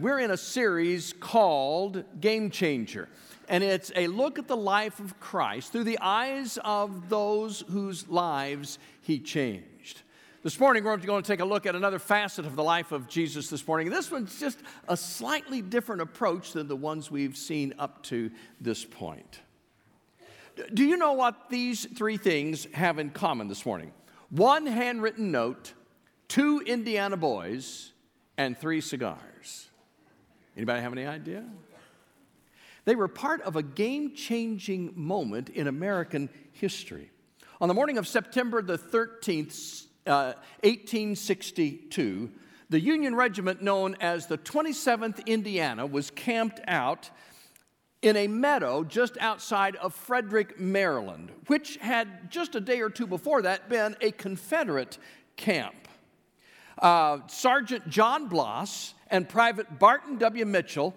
We're in a series called Game Changer, and it's a look at the life of Christ through the eyes of those whose lives he changed. This morning, we're going to take a look at another facet of the life of Jesus this morning. This one's just a slightly different approach than the ones we've seen up to this point. Do you know what these three things have in common this morning? One handwritten note, two Indiana boys, and three cigars. Anybody have any idea? They were part of a game changing moment in American history. On the morning of September the 13th, uh, 1862, the Union regiment known as the 27th Indiana was camped out in a meadow just outside of Frederick, Maryland, which had just a day or two before that been a Confederate camp. Uh, Sergeant John Bloss and Private Barton W. Mitchell,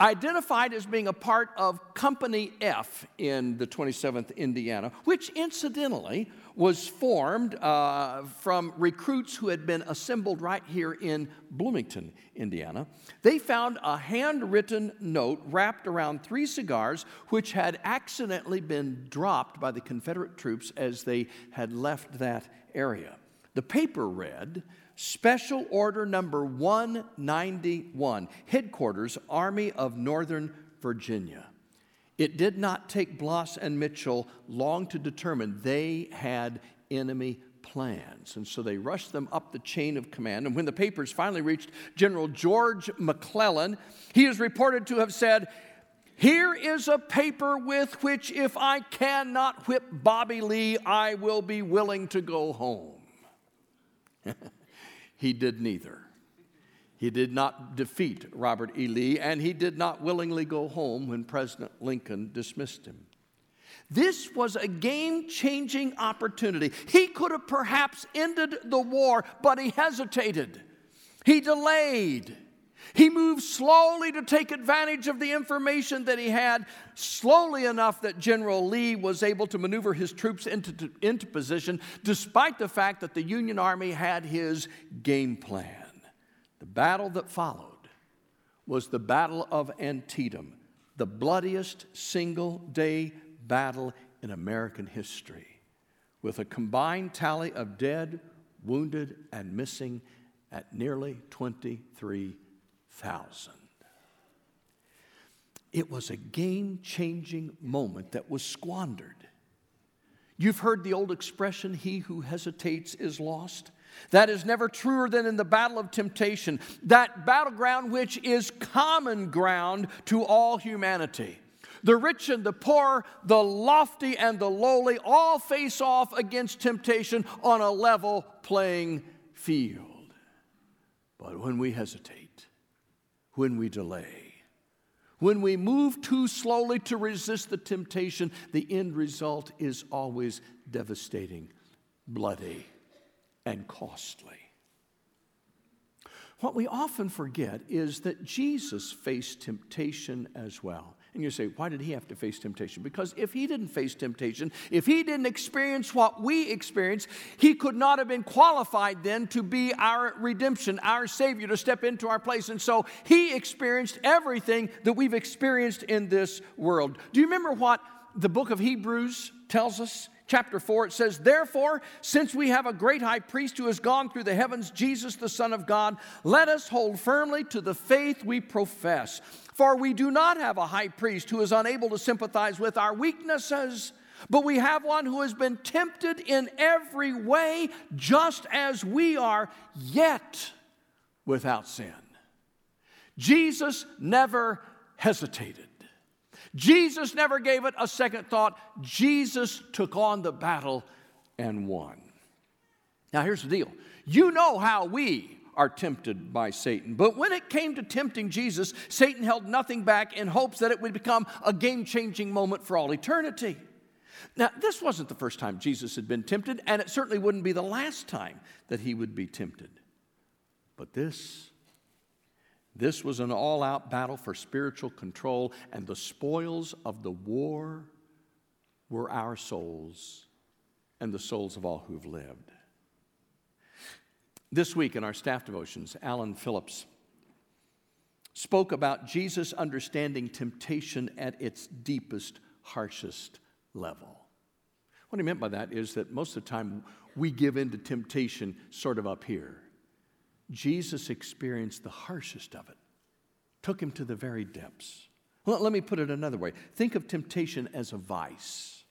identified as being a part of Company F in the 27th Indiana, which incidentally was formed uh, from recruits who had been assembled right here in Bloomington, Indiana. They found a handwritten note wrapped around three cigars, which had accidentally been dropped by the Confederate troops as they had left that area. The paper read, Special Order Number 191, Headquarters, Army of Northern Virginia. It did not take Bloss and Mitchell long to determine they had enemy plans. And so they rushed them up the chain of command. And when the papers finally reached General George McClellan, he is reported to have said, Here is a paper with which, if I cannot whip Bobby Lee, I will be willing to go home. he did neither. He did not defeat Robert E. Lee, and he did not willingly go home when President Lincoln dismissed him. This was a game changing opportunity. He could have perhaps ended the war, but he hesitated. He delayed. He moved slowly to take advantage of the information that he had, slowly enough that General Lee was able to maneuver his troops into, into position, despite the fact that the Union Army had his game plan. The battle that followed was the Battle of Antietam, the bloodiest single day battle in American history, with a combined tally of dead, wounded, and missing at nearly 23,000 thousand. It was a game changing moment that was squandered. You've heard the old expression, he who hesitates is lost. That is never truer than in the battle of temptation, that battleground which is common ground to all humanity. The rich and the poor, the lofty and the lowly, all face off against temptation on a level playing field. But when we hesitate, when we delay. When we move too slowly to resist the temptation, the end result is always devastating, bloody, and costly. What we often forget is that Jesus faced temptation as well. And you say, why did he have to face temptation? Because if he didn't face temptation, if he didn't experience what we experience, he could not have been qualified then to be our redemption, our Savior, to step into our place. And so he experienced everything that we've experienced in this world. Do you remember what the book of Hebrews tells us? chapter 4, it says, Therefore, since we have a great high priest who has gone through the heavens, Jesus, the Son of God, let us hold firmly to the faith we profess. For we do not have a high priest who is unable to sympathize with our weaknesses, but we have one who has been tempted in every way, just as we are, yet without sin. Jesus never hesitated. Jesus never gave it a second thought. Jesus took on the battle and won. Now, here's the deal you know how we are tempted by Satan. But when it came to tempting Jesus, Satan held nothing back in hopes that it would become a game changing moment for all eternity. Now, this wasn't the first time Jesus had been tempted, and it certainly wouldn't be the last time that he would be tempted. But this, this was an all out battle for spiritual control, and the spoils of the war were our souls and the souls of all who've lived. This week in our staff devotions, Alan Phillips spoke about Jesus understanding temptation at its deepest, harshest level. What he meant by that is that most of the time we give in to temptation sort of up here. Jesus experienced the harshest of it, took him to the very depths. Well, let me put it another way think of temptation as a vice.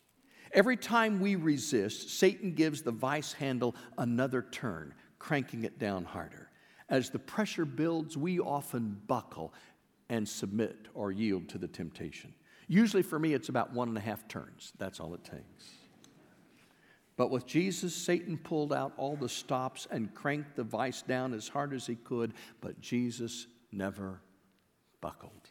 Every time we resist, Satan gives the vice handle another turn, cranking it down harder. As the pressure builds, we often buckle and submit or yield to the temptation. Usually for me, it's about one and a half turns. That's all it takes. But with Jesus, Satan pulled out all the stops and cranked the vice down as hard as he could, but Jesus never buckled.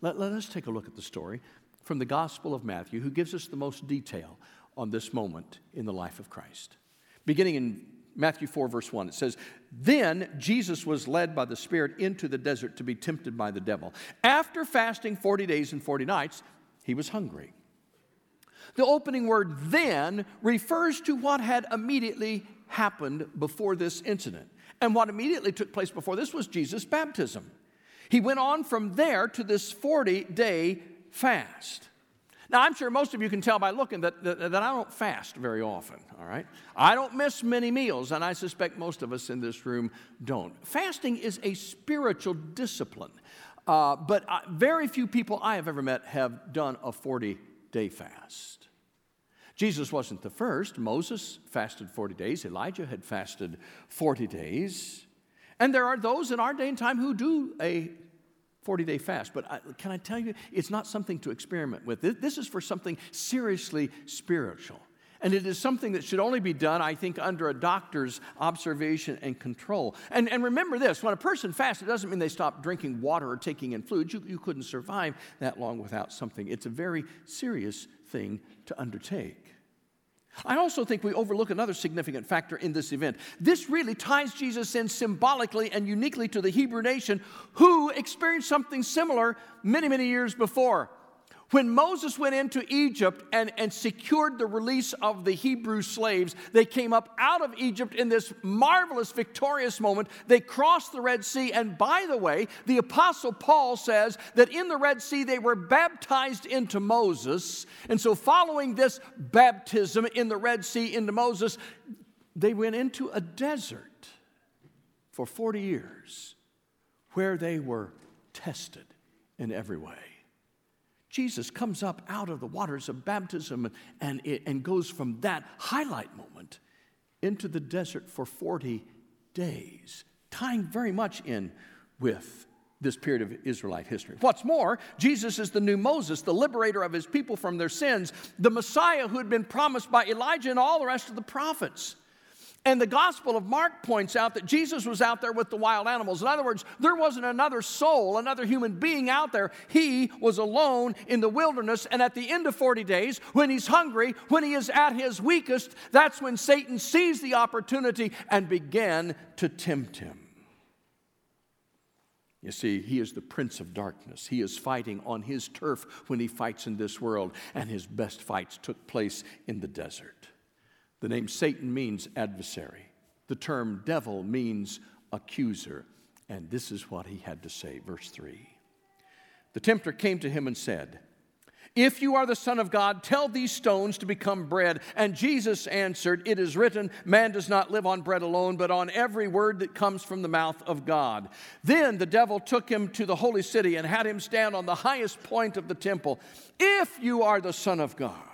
Let, let us take a look at the story from the Gospel of Matthew, who gives us the most detail on this moment in the life of Christ. Beginning in Matthew 4, verse 1, it says, Then Jesus was led by the Spirit into the desert to be tempted by the devil. After fasting 40 days and 40 nights, he was hungry. The opening word then refers to what had immediately happened before this incident. And what immediately took place before this was Jesus' baptism. He went on from there to this 40 day fast. Now, I'm sure most of you can tell by looking that, that, that, I don't fast very often, all right? I don't miss many meals, and I suspect most of us in this room don't. Fasting is a spiritual discipline, uh, but uh, very few people I have ever met have done a 40 day fast. Jesus wasn't the first. Moses fasted 40 days, Elijah had fasted 40 days. And there are those in our day and time who do a 40 day fast. But I, can I tell you, it's not something to experiment with. This is for something seriously spiritual. And it is something that should only be done, I think, under a doctor's observation and control. And, and remember this when a person fasts, it doesn't mean they stop drinking water or taking in fluids. You, you couldn't survive that long without something. It's a very serious thing to undertake. I also think we overlook another significant factor in this event. This really ties Jesus in symbolically and uniquely to the Hebrew nation who experienced something similar many, many years before. When Moses went into Egypt and, and secured the release of the Hebrew slaves, they came up out of Egypt in this marvelous, victorious moment. They crossed the Red Sea. And by the way, the Apostle Paul says that in the Red Sea they were baptized into Moses. And so, following this baptism in the Red Sea into Moses, they went into a desert for 40 years where they were tested in every way. Jesus comes up out of the waters of baptism and, and goes from that highlight moment into the desert for 40 days, tying very much in with this period of Israelite history. What's more, Jesus is the new Moses, the liberator of his people from their sins, the Messiah who had been promised by Elijah and all the rest of the prophets. And the Gospel of Mark points out that Jesus was out there with the wild animals. In other words, there wasn't another soul, another human being out there. He was alone in the wilderness. And at the end of 40 days, when he's hungry, when he is at his weakest, that's when Satan seized the opportunity and began to tempt him. You see, he is the prince of darkness. He is fighting on his turf when he fights in this world, and his best fights took place in the desert. The name Satan means adversary. The term devil means accuser. And this is what he had to say, verse 3. The tempter came to him and said, If you are the Son of God, tell these stones to become bread. And Jesus answered, It is written, Man does not live on bread alone, but on every word that comes from the mouth of God. Then the devil took him to the holy city and had him stand on the highest point of the temple. If you are the Son of God,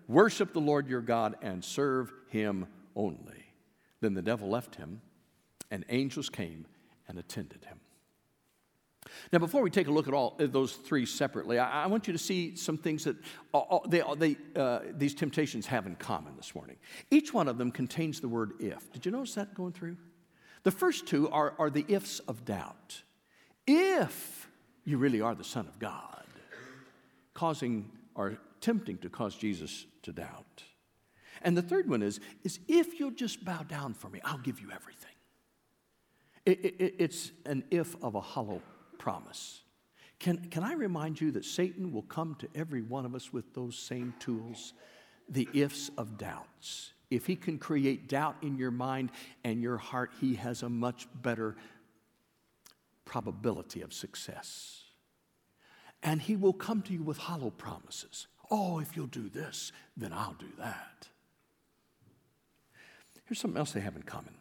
Worship the Lord your God and serve him only. Then the devil left him, and angels came and attended him. Now, before we take a look at all those three separately, I, I want you to see some things that all, they, they, uh, these temptations have in common this morning. Each one of them contains the word if. Did you notice that going through? The first two are, are the ifs of doubt. if you really are the Son of God, causing or tempting to cause Jesus to doubt. And the third one is, is if you'll just bow down for me, I'll give you everything. It, it, it's an if of a hollow promise. Can, can I remind you that Satan will come to every one of us with those same tools, the ifs of doubts? If he can create doubt in your mind and your heart, he has a much better probability of success. And he will come to you with hollow promises. Oh, if you'll do this, then I'll do that. Here's something else they have in common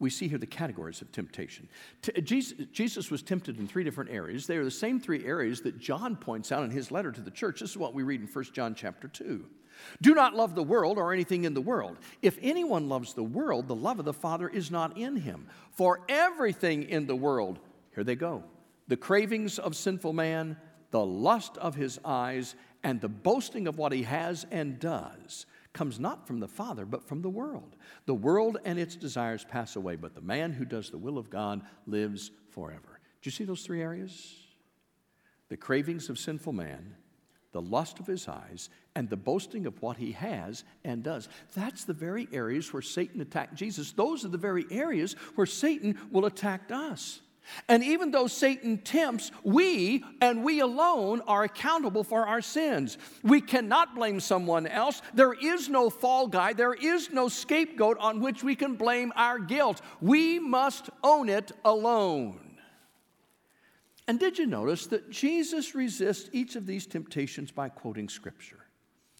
we see here the categories of temptation. T- Jesus, Jesus, was tempted in three different areas. They are the same three areas that John points out in his letter to the church. This is what we read in 1 John chapter 2. Do not love the world or anything in the world. If anyone loves the world, the love of the Father is not in him. For everything in the world, here they go the cravings of sinful man, the lust of his eyes, and the boasting of what he has and does comes not from the Father, but from the world. The world and its desires pass away, but the man who does the will of God lives forever. Do you see those three areas? The cravings of sinful man, the lust of his eyes, and the boasting of what he has and does. That's the very areas where Satan attacked Jesus. Those are the very areas where Satan will attack us. And even though Satan tempts, we and we alone are accountable for our sins. We cannot blame someone else. There is no fall guy, there is no scapegoat on which we can blame our guilt. We must own it alone. And did you notice that Jesus resists each of these temptations by quoting Scripture?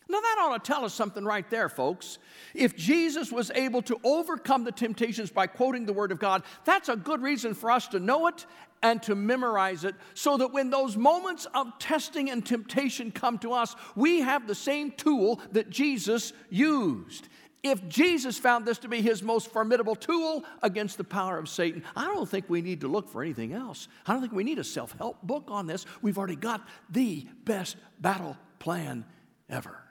Now, that ought to tell us something right there, folks. If Jesus was able to overcome the temptations by quoting the Word of God, that's a good reason for us to know it and to memorize it so that when those moments of testing and temptation come to us, we have the same tool that Jesus used. If Jesus found this to be his most formidable tool against the power of Satan, I don't think we need to look for anything else. I don't think we need a self help book on this. We've already got the best battle plan ever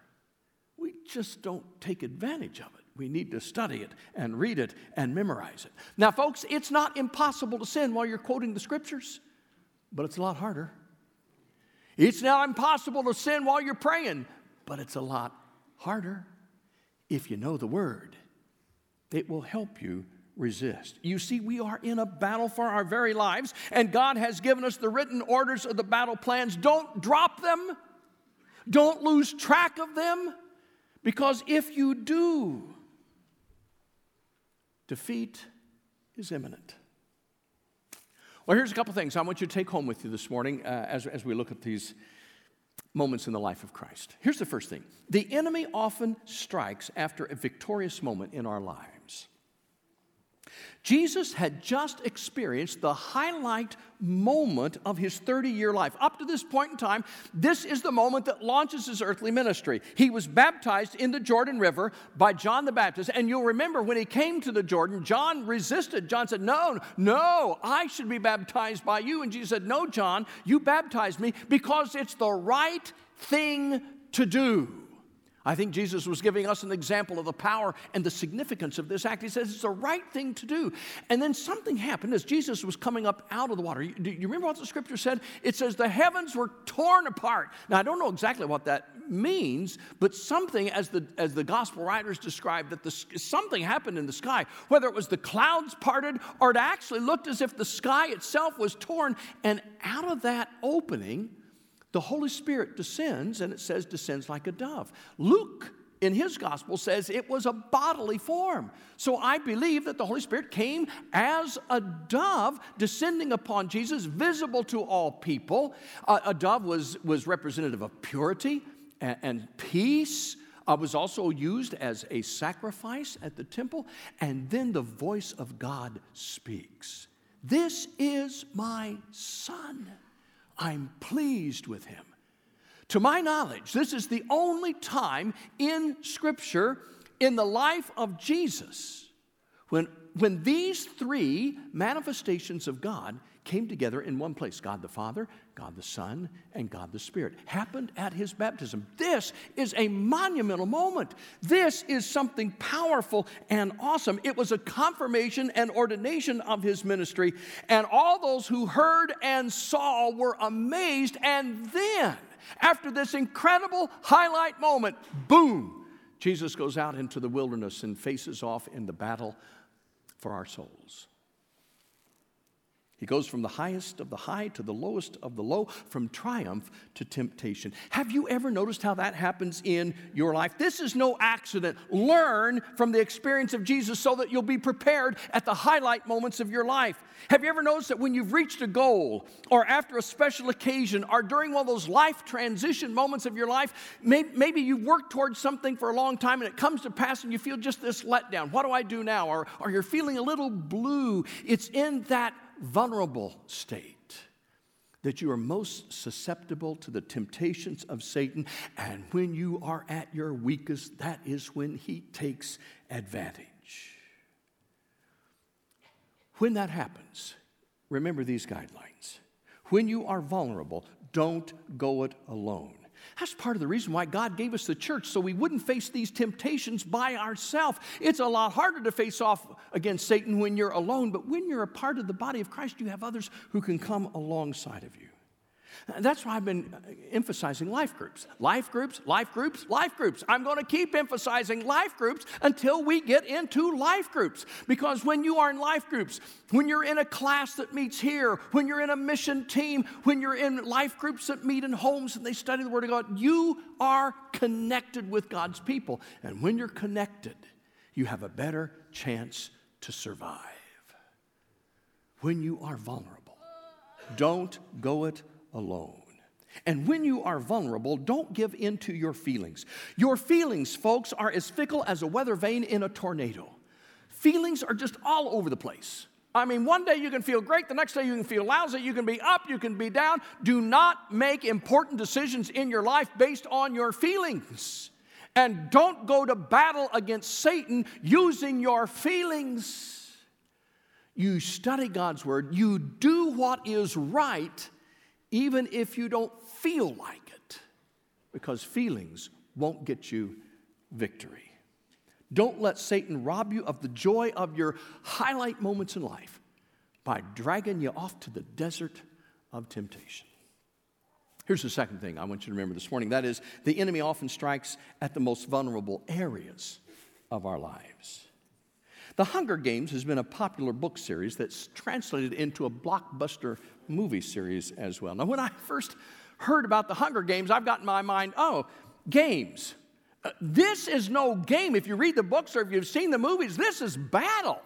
we just don't take advantage of it. We need to study it and read it and memorize it. Now, folks, it's not impossible to sin while you're quoting the scriptures, but it's a lot harder. It's not impossible to sin while you're praying, but it's a lot harder if you know the word. It will help you resist. You see, we are in a battle for our very lives, and God has given us the written orders of the battle plans. Don't drop them, don't lose track of them. Because if you do, defeat is imminent. Well, here's a couple things I want you to take home with you this morning uh, as, as we look at these moments in the life of Christ. Here's the first thing the enemy often strikes after a victorious moment in our lives. Jesus had just experienced the highlight moment of his 30 year life. Up to this point in time, this is the moment that launches his earthly ministry. He was baptized in the Jordan River by John the Baptist. And you'll remember when he came to the Jordan, John resisted. John said, No, no, I should be baptized by you. And Jesus said, No, John, you baptize me because it's the right thing to do. I think Jesus was giving us an example of the power and the significance of this act. He says it's the right thing to do. And then something happened as Jesus was coming up out of the water. Do you remember what the scripture said? It says the heavens were torn apart. Now, I don't know exactly what that means, but something, as the, as the gospel writers describe, that the, something happened in the sky, whether it was the clouds parted or it actually looked as if the sky itself was torn. And out of that opening, the Holy Spirit descends, and it says descends like a dove. Luke in his gospel says it was a bodily form. So I believe that the Holy Spirit came as a dove descending upon Jesus, visible to all people. Uh, a dove was, was representative of purity and, and peace. Uh, was also used as a sacrifice at the temple. And then the voice of God speaks This is my son. I'm pleased with him. To my knowledge, this is the only time in Scripture in the life of Jesus when, when these three manifestations of God came together in one place God the Father, God the Son, and God the Spirit. Happened at his baptism. This is a monumental moment. This is something powerful and awesome. It was a confirmation and ordination of his ministry, and all those who heard and saw were amazed. And then, after this incredible highlight moment, boom, Jesus goes out into the wilderness and faces off in the battle for our souls. He goes from the highest of the high to the lowest of the low, from triumph to temptation. Have you ever noticed how that happens in your life? This is no accident. Learn from the experience of Jesus so that you'll be prepared at the highlight moments of your life. Have you ever noticed that when you've reached a goal, or after a special occasion, or during one of those life transition moments of your life, maybe you've worked towards something for a long time and it comes to pass and you feel just this letdown? What do I do now? Or, or you're feeling a little blue. It's in that vulnerable state that you are most susceptible to the temptations of Satan. And when you are at your weakest, that is when he takes advantage. When that happens, remember these guidelines. When you are vulnerable, don't go it alone. That's part of the reason why God gave us the church, so we wouldn't face these temptations by ourselves. It's a lot harder to face off against Satan when you're alone, but when you're a part of the body of Christ, you have others who can come alongside of you. That's why I've been emphasizing life groups. Life groups, life groups, life groups. I'm going to keep emphasizing life groups until we get into life groups. Because when you are in life groups, when you're in a class that meets here, when you're in a mission team, when you're in life groups that meet in homes and they study the Word of God, you are connected with God's people. And when you're connected, you have a better chance to survive. When you are vulnerable, don't go it alone. And when you are vulnerable, don't give in to your feelings. Your feelings, folks, are as fickle as a weather vane in a tornado. Feelings are just all over the place. I mean, one day you can feel great, the next day you can feel lousy, you can be up, you can be down. Do not make important decisions in your life based on your feelings. And don't go to battle against Satan using your feelings. You study God's word, you do what is right even if you don't feel like it, because feelings won't get you victory. Don't let Satan rob you of the joy of your highlight moments in life by dragging you off to the desert of temptation. Here's the second thing I want you to remember this morning that is, the enemy often strikes at the most vulnerable areas of our lives. The Hunger Games has been a popular book series that's translated into a blockbuster movie series as well. Now, when I first heard about the Hunger Games, I've got in my mind, oh, games. Uh, this is no game. If you read the books or if you've seen the movies, this is battle.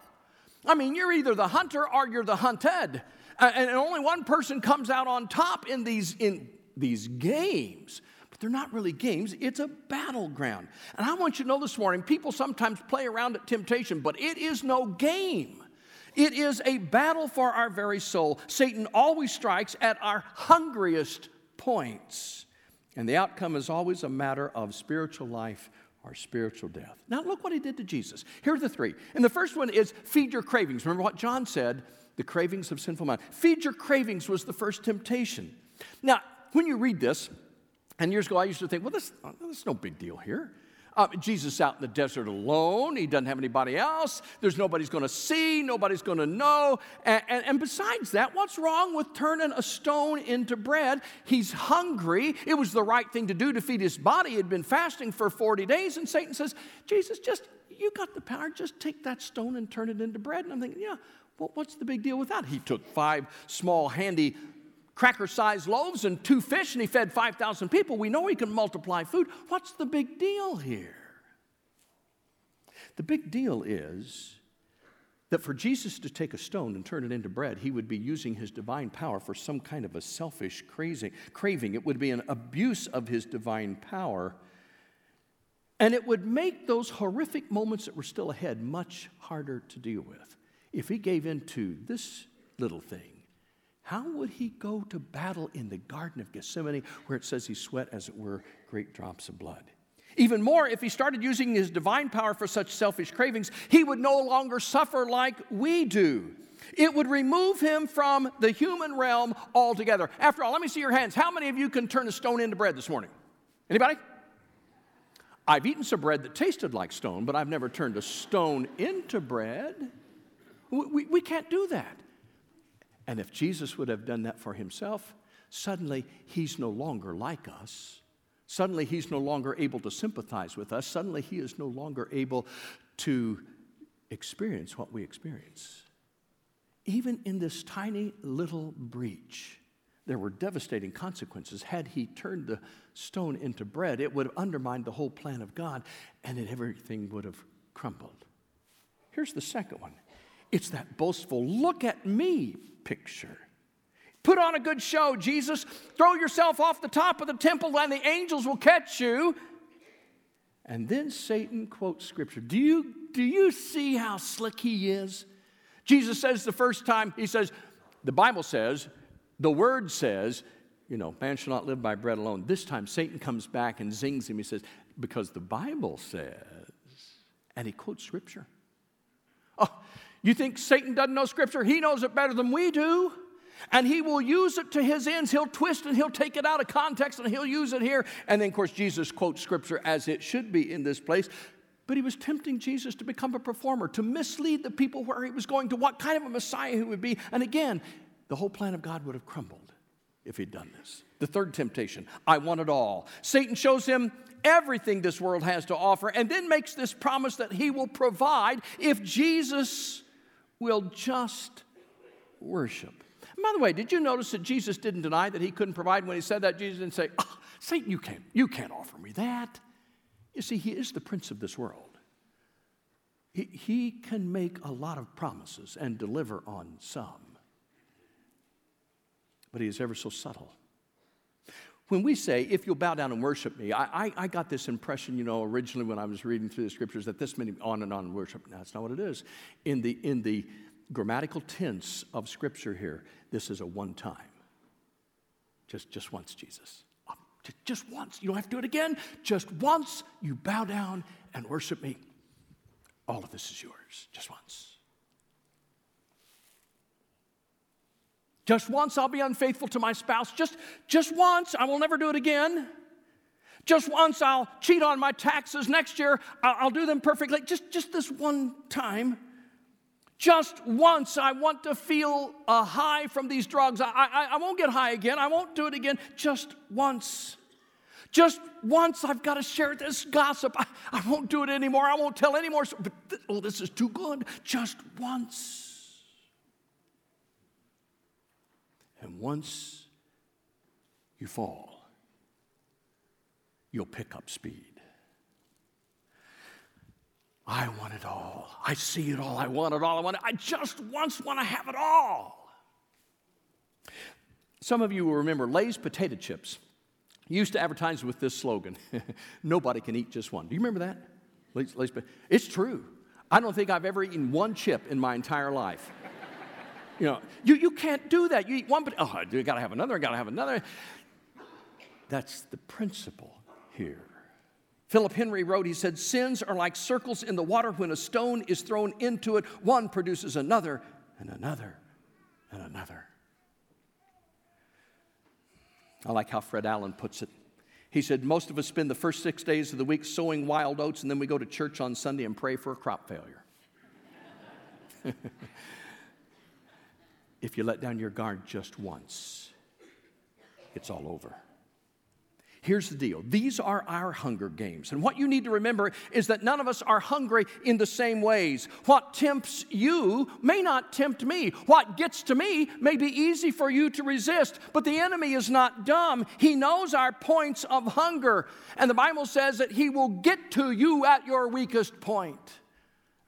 I mean, you're either the hunter or you're the hunted. And only one person comes out on top in these, in these games. But they're not really games, it's a battleground. And I want you to know this morning people sometimes play around at temptation, but it is no game. It is a battle for our very soul. Satan always strikes at our hungriest points. And the outcome is always a matter of spiritual life or spiritual death. Now, look what he did to Jesus. Here are the three. And the first one is feed your cravings. Remember what John said the cravings of sinful mind. Feed your cravings was the first temptation. Now, when you read this, and years ago I used to think, well, this, this is no big deal here. Uh, Jesus out in the desert alone. He doesn't have anybody else. There's nobody's going to see, nobody's going to know. And, and, and, besides that, what's wrong with turning a stone into bread? He's hungry. It was the right thing to do to feed his body. He had been fasting for 40 days. And Satan says, Jesus, just, you got the power. Just take that stone and turn it into bread. And I'm thinking, yeah, well, what's the big deal with that? He took five small, handy cracker sized loaves and two fish, and he fed 5,000 people. We know he can multiply food. What's the big deal here? The big deal is that for Jesus to take a stone and turn it into bread, he would be using his divine power for some kind of a selfish craving. It would be an abuse of his divine power. And it would make those horrific moments that were still ahead much harder to deal with. If he gave in to this little thing, how would he go to battle in the Garden of Gethsemane where it says he sweat, as it were, great drops of blood? Even more, if he started using his divine power for such selfish cravings, he would no longer suffer like we do. It would remove him from the human realm altogether. After all, let me see your hands. How many of you can turn a stone into bread this morning? Anybody? I've eaten some bread that tasted like stone, but I've never turned a stone into bread. We, we, we can't do that. And if Jesus would have done that for himself, suddenly he's no longer like us. Suddenly he's no longer able to sympathize with us. Suddenly he is no longer able to experience what we experience. Even in this tiny little breach, there were devastating consequences. Had he turned the stone into bread, it would have undermined the whole plan of God and then everything would have crumbled. Here's the second one it's that boastful, look at me picture. Put on a good show, Jesus. Throw yourself off the top of the temple and the angels will catch you. And then Satan quotes scripture. Do you, do you see how slick he is? Jesus says the first time, he says, the Bible says, the word says, you know, man shall not live by bread alone. This time Satan comes back and zings him. He says, because the Bible says, and he quotes scripture. Oh, you think Satan doesn't know scripture? He knows it better than we do. And he will use it to his ends. He'll twist and he'll take it out of context and he'll use it here. And then, of course, Jesus quotes scripture as it should be in this place. But he was tempting Jesus to become a performer, to mislead the people where he was going, to what kind of a Messiah he would be. And again, the whole plan of God would have crumbled if he'd done this. The third temptation I want it all. Satan shows him everything this world has to offer and then makes this promise that he will provide if Jesus will just worship. And by the way, did you notice that Jesus didn't deny that he couldn't provide when he said that? Jesus didn't say, oh, Satan, you can't, you can't offer me that. You see, he is the prince of this world. He, he can make a lot of promises and deliver on some, but he is ever so subtle. When we say, if you'll bow down and worship me, I, I, I, got this impression, you know, originally when I was reading through the scriptures that this meant on and on worship. No, that's not what it is. In the, in the grammatical tense of scripture here, this is a one time. Just, just once, Jesus. Um, just once. You don't have to do it again. Just once, you bow down and worship me. All of this is yours. Just once. Just once I'll be unfaithful to my spouse. Just, just once. I will never do it again. Just once I'll cheat on my taxes. Next year I'll, I'll do them perfectly. Just, just this one time. Just once I want to feel a high from these drugs. I, I, I won't get high again. I won't do it again. Just once. Just once I've got to share this gossip. I, I won't do it anymore. I won't tell anymore. But th- oh, this is too good. Just once. And once you fall, you'll pick up speed. I want it all. I see it all. I want it all. I want it. I just once want to have it all. Some of you will remember Lay's potato chips used to advertise with this slogan Nobody can eat just one. Do you remember that? Lay's, Lay's, it's true. I don't think I've ever eaten one chip in my entire life. You know, you, you can't do that. You eat one, but oh, I got to have another, I got to have another. That's the principle here. Philip Henry wrote, he said, Sins are like circles in the water. When a stone is thrown into it, one produces another, and another, and another. I like how Fred Allen puts it. He said, Most of us spend the first six days of the week sowing wild oats, and then we go to church on Sunday and pray for a crop failure. if you let down your guard just once, it's all over. Here's the deal these are our hunger games. And what you need to remember is that none of us are hungry in the same ways. What tempts you may not tempt me. What gets to me may be easy for you to resist. But the enemy is not dumb. He knows our points of hunger. And the Bible says that he will get to you at your weakest point.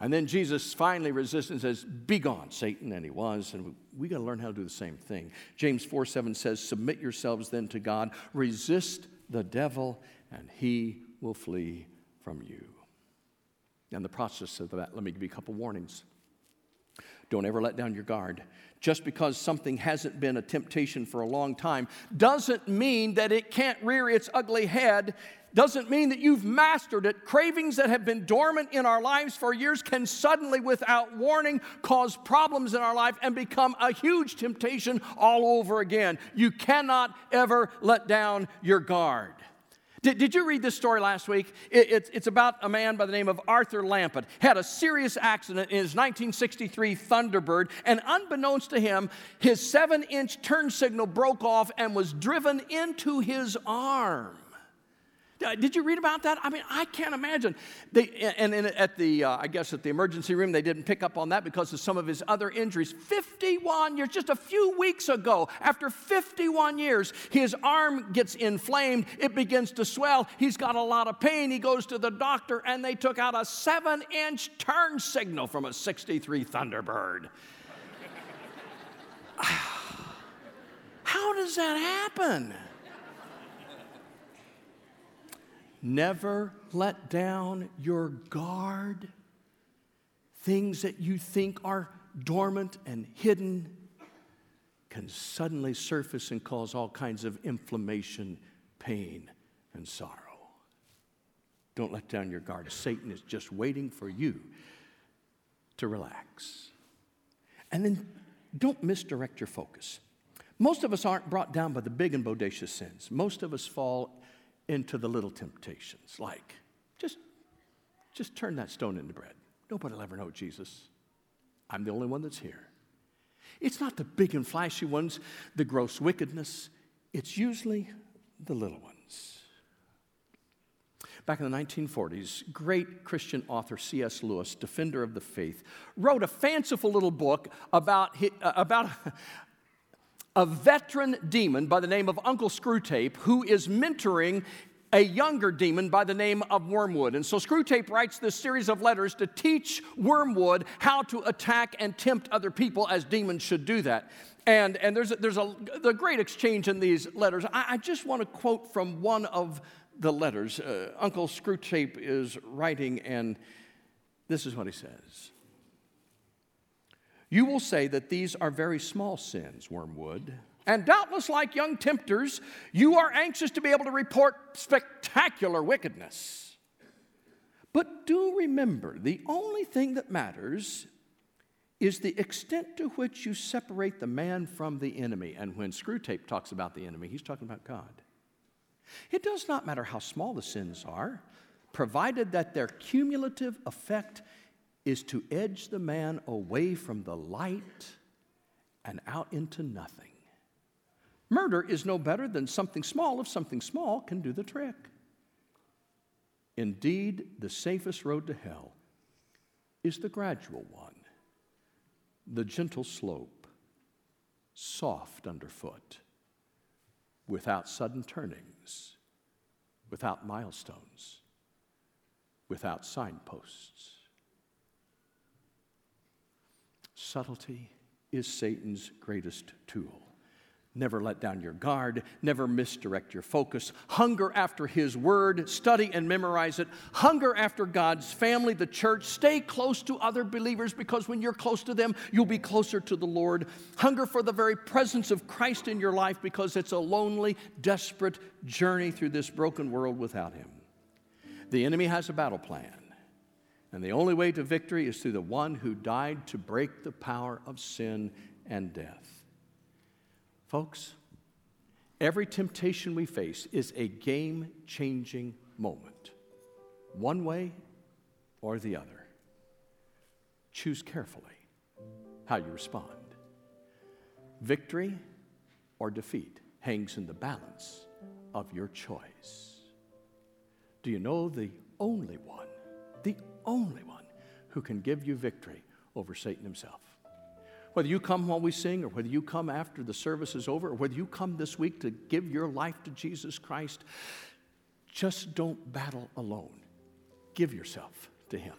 And then Jesus finally resists and says, Be gone, Satan. And he was. And we got to learn how to do the same thing. James 4 7 says, Submit yourselves then to God, resist the devil, and he will flee from you. And the process of that, let me give you a couple warnings. Don't ever let down your guard. Just because something hasn't been a temptation for a long time doesn't mean that it can't rear its ugly head doesn't mean that you've mastered it. Cravings that have been dormant in our lives for years can suddenly, without warning, cause problems in our life and become a huge temptation all over again. You cannot ever let down your guard. Did, did you read this story last week? It, it, it's about a man by the name of Arthur Lampitt. Had a serious accident in his 1963 Thunderbird, and unbeknownst to him, his seven inch turn signal broke off and was driven into his arm. Uh, did you read about that? I mean, I can't imagine. They, and, at the, uh, I guess at the emergency room, they didn't pick up on that because of some of his other injuries. 51 years, just a few weeks ago, after 51 years, his arm gets inflamed. It begins to swell. He's got a lot of pain. He goes to the doctor, and they took out a seven inch turn signal from a 63 Thunderbird. How does that happen? Never let down your guard. Things that you think are dormant and hidden can suddenly surface and cause all kinds of inflammation, pain, and sorrow. Don't let down your guard. Satan is just waiting for you to relax. And then don't misdirect your focus. Most of us aren't brought down by the big and bodacious sins. Most of us fall into the little temptations, like just, just turn that stone into bread. Nobody will ever know Jesus. I'm the only one that's here. It's not the big and flashy ones, the gross wickedness. It's usually the little ones. Back in the 1940s, great Christian author C.S. Lewis, defender of the faith, wrote a fanciful little book about, uh, about a veteran demon by the name of Uncle Screwtape who is mentoring a younger demon by the name of Wormwood. And so Screwtape writes this series of letters to teach Wormwood how to attack and tempt other people as demons should do that. And, and there's, a, there's a, a great exchange in these letters. I, I just want to quote from one of the letters. Uh, Uncle Screwtape is writing, and this is what he says. You will say that these are very small sins, Wormwood. And doubtless, like young tempters, you are anxious to be able to report spectacular wickedness. But do remember the only thing that matters is the extent to which you separate the man from the enemy. And when Screwtape talks about the enemy, he's talking about God. It does not matter how small the sins are, provided that their cumulative effect is to edge the man away from the light and out into nothing. Murder is no better than something small if something small can do the trick. Indeed, the safest road to hell is the gradual one, the gentle slope, soft underfoot, without sudden turnings, without milestones, without signposts. Subtlety is Satan's greatest tool. Never let down your guard. Never misdirect your focus. Hunger after His Word. Study and memorize it. Hunger after God's family, the church. Stay close to other believers because when you're close to them, you'll be closer to the Lord. Hunger for the very presence of Christ in your life because it's a lonely, desperate journey through this broken world without Him. The enemy has a battle plan. And the only way to victory is through the one who died to break the power of sin and death. Folks, every temptation we face is a game changing moment, one way or the other. Choose carefully how you respond. Victory or defeat hangs in the balance of your choice. Do you know the only one, the only one who can give you victory over Satan himself. Whether you come while we sing, or whether you come after the service is over, or whether you come this week to give your life to Jesus Christ, just don't battle alone. Give yourself to Him.